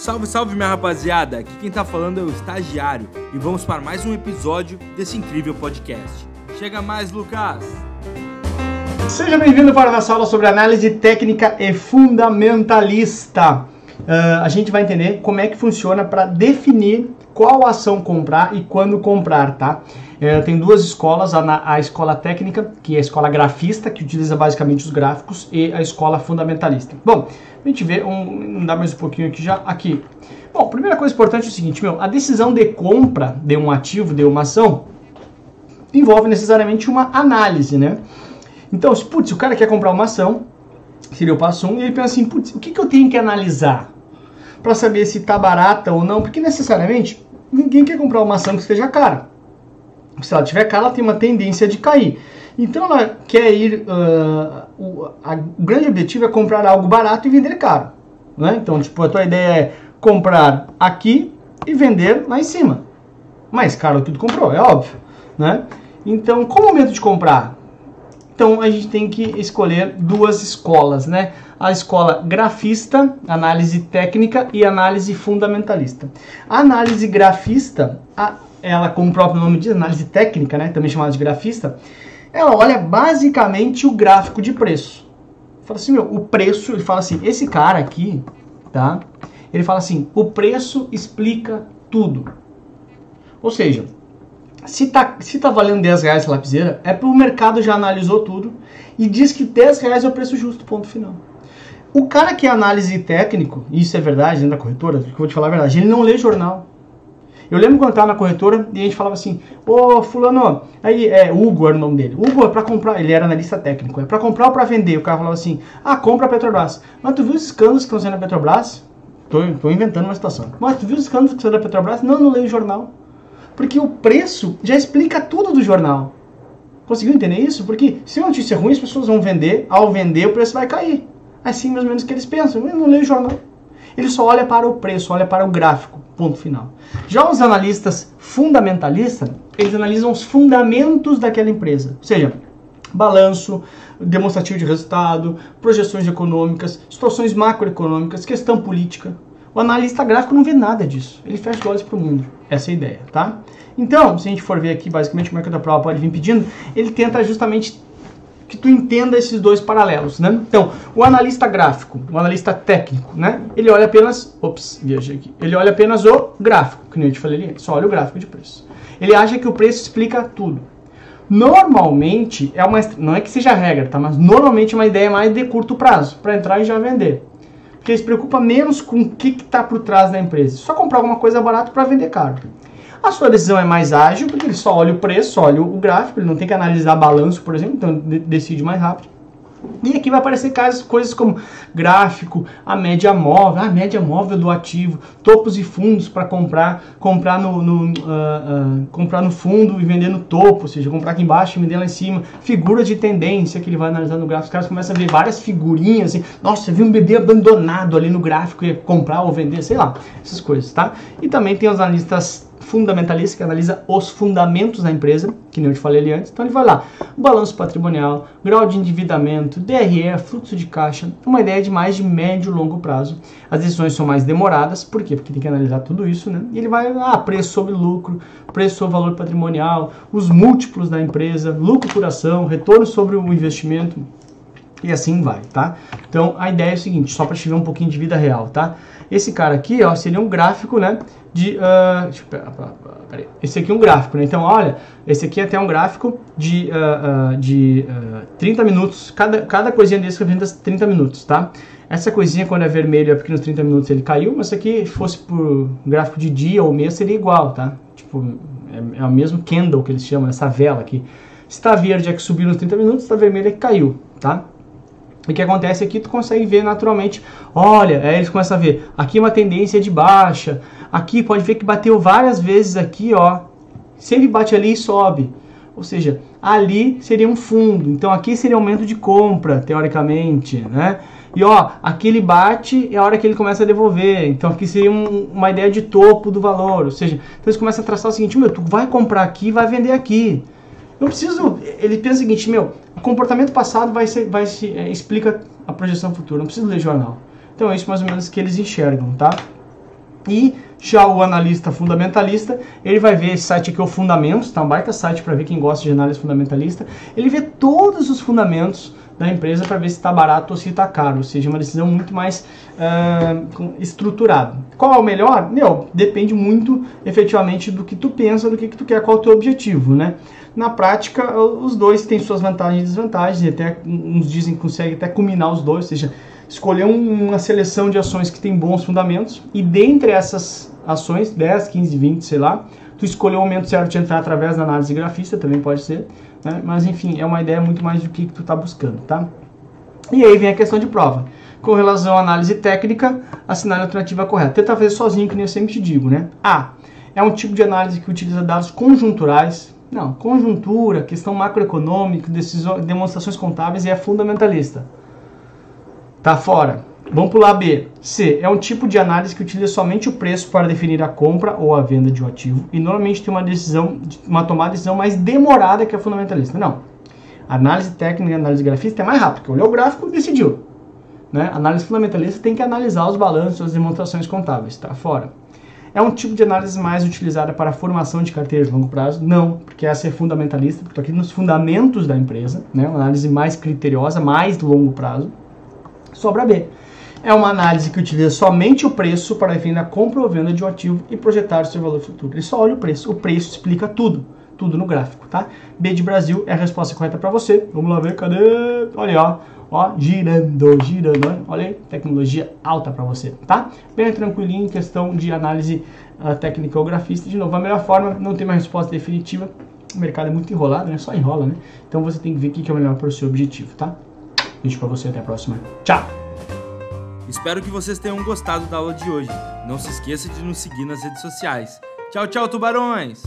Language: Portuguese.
Salve, salve minha rapaziada! Aqui quem tá falando é o Estagiário e vamos para mais um episódio desse incrível podcast. Chega mais, Lucas! Seja bem-vindo para a nossa aula sobre análise técnica e fundamentalista. Uh, a gente vai entender como é que funciona para definir qual ação comprar e quando comprar, tá? Uh, tem duas escolas, a, a, escola técnica, que é a escola grafista, que utiliza basicamente os gráficos, e a escola fundamentalista. Bom, a gente vê, um, dá mais um pouquinho aqui já, aqui. Bom, primeira coisa importante é o seguinte, meu, a decisão de compra de um ativo, de uma ação, envolve necessariamente uma análise, né? Então, se, putz, o cara quer comprar uma ação, seria o passo 1, um, e ele pensa assim, putz, o que, que eu tenho que analisar para saber se está barata ou não? Porque necessariamente ninguém quer comprar uma ação que esteja cara. Se ela tiver cara, ela tem uma tendência de cair. Então ela quer ir. Uh, o, a, o, grande objetivo é comprar algo barato e vender caro. Né? Então, tipo, a tua ideia é comprar aqui e vender lá em cima. Mais caro que tu comprou, é óbvio. Né? Então, qual o momento de comprar? Então a gente tem que escolher duas escolas, né? A escola grafista, análise técnica e análise fundamentalista. A análise grafista, a, ela como o próprio nome diz, análise técnica, né? Também chamada de grafista, ela olha basicamente o gráfico de preço. Fala assim, meu, o preço, ele fala assim, esse cara aqui, tá? Ele fala assim, o preço explica tudo. Ou seja, se tá, se tá valendo 10 reais a lapiseira, é porque o mercado já analisou tudo e diz que 10 reais é o preço justo, ponto final. O cara que é análise técnico, isso é verdade dentro da corretora, que eu vou te falar a verdade, ele não lê jornal. Eu lembro quando eu estava na corretora e a gente falava assim, ô fulano, aí é Hugo era o nome dele. Hugo é para comprar, ele era analista técnico, é para comprar ou para vender? O cara falava assim, ah, compra a Petrobras. Mas tu viu os escândalos que estão sendo na Petrobras? Tô, tô inventando uma situação. Mas tu viu os escândalos que estão na Petrobras? Não, não leio jornal. Porque o preço já explica tudo do jornal. Conseguiu entender isso? Porque se uma notícia é ruim, as pessoas vão vender, ao vender o preço vai cair. Assim mais ou menos que eles pensam. Eu não leio jornal. Ele só olha para o preço, olha para o gráfico, ponto final. Já os analistas fundamentalistas, eles analisam os fundamentos daquela empresa. Ou seja, balanço, demonstrativo de resultado, projeções econômicas, situações macroeconômicas, questão política. O analista gráfico não vê nada disso. Ele fecha os olhos para o mundo. Essa ideia, tá? Então, se a gente for ver aqui, basicamente, como é que a prova pode vir pedindo, ele tenta justamente que tu entenda esses dois paralelos, né? Então, o analista gráfico, o analista técnico, né? Ele olha apenas, ops, viajei aqui. Ele olha apenas o gráfico, que nem eu te falei ali, só olha o gráfico de preço. Ele acha que o preço explica tudo. Normalmente é uma, não é que seja regra, tá? Mas normalmente é uma ideia mais de curto prazo, para entrar e já vender porque ele se preocupa menos com o que está por trás da empresa. Só comprar alguma coisa barata para vender caro. A sua decisão é mais ágil, porque ele só olha o preço, olha o gráfico, ele não tem que analisar balanço, por exemplo, então decide mais rápido. E aqui vai aparecer coisas como gráfico, a média móvel, a média móvel do ativo, topos e fundos para comprar, comprar no, no uh, uh, comprar no fundo e vender no topo, ou seja, comprar aqui embaixo e vender lá em cima, figura de tendência que ele vai analisar no gráfico. Os caras começam a ver várias figurinhas, assim, nossa, você viu um bebê abandonado ali no gráfico e comprar ou vender, sei lá, essas coisas, tá? E também tem os analistas fundamentalista que analisa os fundamentos da empresa, que nem eu te falei ali antes. Então ele vai lá, balanço patrimonial, grau de endividamento, DRE, fluxo de caixa, uma ideia de mais de médio e longo prazo. As decisões são mais demoradas, por quê? Porque tem que analisar tudo isso, né? E ele vai, ah, preço sobre lucro, preço sobre valor patrimonial, os múltiplos da empresa, lucro por ação, retorno sobre o investimento, e assim vai, tá? Então a ideia é o seguinte, só para te ver um pouquinho de vida real, tá? Esse cara aqui, ó, seria um gráfico, né? De, uh, esse aqui é um gráfico, né? Então, olha, esse aqui é até um gráfico de, uh, uh, de uh, 30 minutos. Cada, cada coisinha desse representa 30 minutos, tá? Essa coisinha, quando é vermelho, é porque nos 30 minutos ele caiu, mas se aqui fosse por gráfico de dia ou mês, seria igual, tá? Tipo, é, é o mesmo candle que eles chamam, essa vela aqui. Se está verde é que subiu nos 30 minutos, se está vermelho é que caiu, tá? O que acontece aqui, tu consegue ver naturalmente, olha, aí eles começam a ver, aqui uma tendência de baixa, aqui pode ver que bateu várias vezes aqui, ó, sempre bate ali e sobe, ou seja, ali seria um fundo, então aqui seria aumento de compra, teoricamente, né? E ó, aqui ele bate é a hora que ele começa a devolver. Então aqui seria um, uma ideia de topo do valor. Ou seja, então eles começam a traçar o seguinte, meu, tu vai comprar aqui e vai vender aqui. Eu preciso. Ele pensa o seguinte, meu, o comportamento passado vai ser, vai se é, explica a projeção futura. Não preciso ler jornal. Então é isso mais ou menos que eles enxergam, tá? E já o analista fundamentalista, ele vai ver esse site aqui, o Fundamentos, tá um baita site para ver quem gosta de análise fundamentalista. Ele vê todos os fundamentos da empresa para ver se está barato ou se está caro, ou seja, uma decisão muito mais uh, estruturada. Qual é o melhor? Meu, depende muito efetivamente do que tu pensa, do que, que tu quer, qual é o teu objetivo, né? Na prática, os dois têm suas vantagens e desvantagens, e até uns dizem que consegue até combinar os dois, ou seja, escolher uma seleção de ações que tem bons fundamentos e dentre essas ações, 10, 15, 20, sei lá, tu escolher o momento certo de entrar através da análise grafista, também pode ser, né? mas enfim, é uma ideia muito mais do que, que tu está buscando, tá? E aí vem a questão de prova. Com relação à análise técnica, assinar a alternativa correta. Tenta fazer sozinho, que nem eu sempre te digo, né? A. É um tipo de análise que utiliza dados conjunturais. Não, conjuntura, questão macroeconômica, decisões, demonstrações contábeis é fundamentalista. Tá fora. Vamos pular B. C. É um tipo de análise que utiliza somente o preço para definir a compra ou a venda de um ativo e normalmente tem uma decisão, uma tomada de decisão mais demorada que a fundamentalista. Não. Análise técnica e análise grafista é mais rápida, porque olhou o gráfico e decidiu. Né? Análise fundamentalista tem que analisar os balanços, as demonstrações contábeis, tá fora. É um tipo de análise mais utilizada para a formação de carteiras de longo prazo? Não, porque essa é fundamentalista, porque aqui nos fundamentos da empresa, né? uma análise mais criteriosa, mais longo prazo. Sobra B é uma análise que utiliza somente o preço para definir a compra ou venda de um ativo e projetar o seu valor futuro. Ele só olha o preço. O preço explica tudo, tudo no gráfico, tá? B de Brasil é a resposta correta para você. Vamos lá ver, cadê? Olha ó. Ó, girando, girando, olha aí, tecnologia alta para você, tá? Bem tranquilinho em questão de análise uh, técnica ou grafista. De novo, a melhor forma, não tem uma resposta definitiva. O mercado é muito enrolado, né? Só enrola, né? Então você tem que ver o que é o melhor para o seu objetivo, tá? Beijo para você, até a próxima. Tchau! Espero que vocês tenham gostado da aula de hoje. Não se esqueça de nos seguir nas redes sociais. Tchau, tchau, tubarões!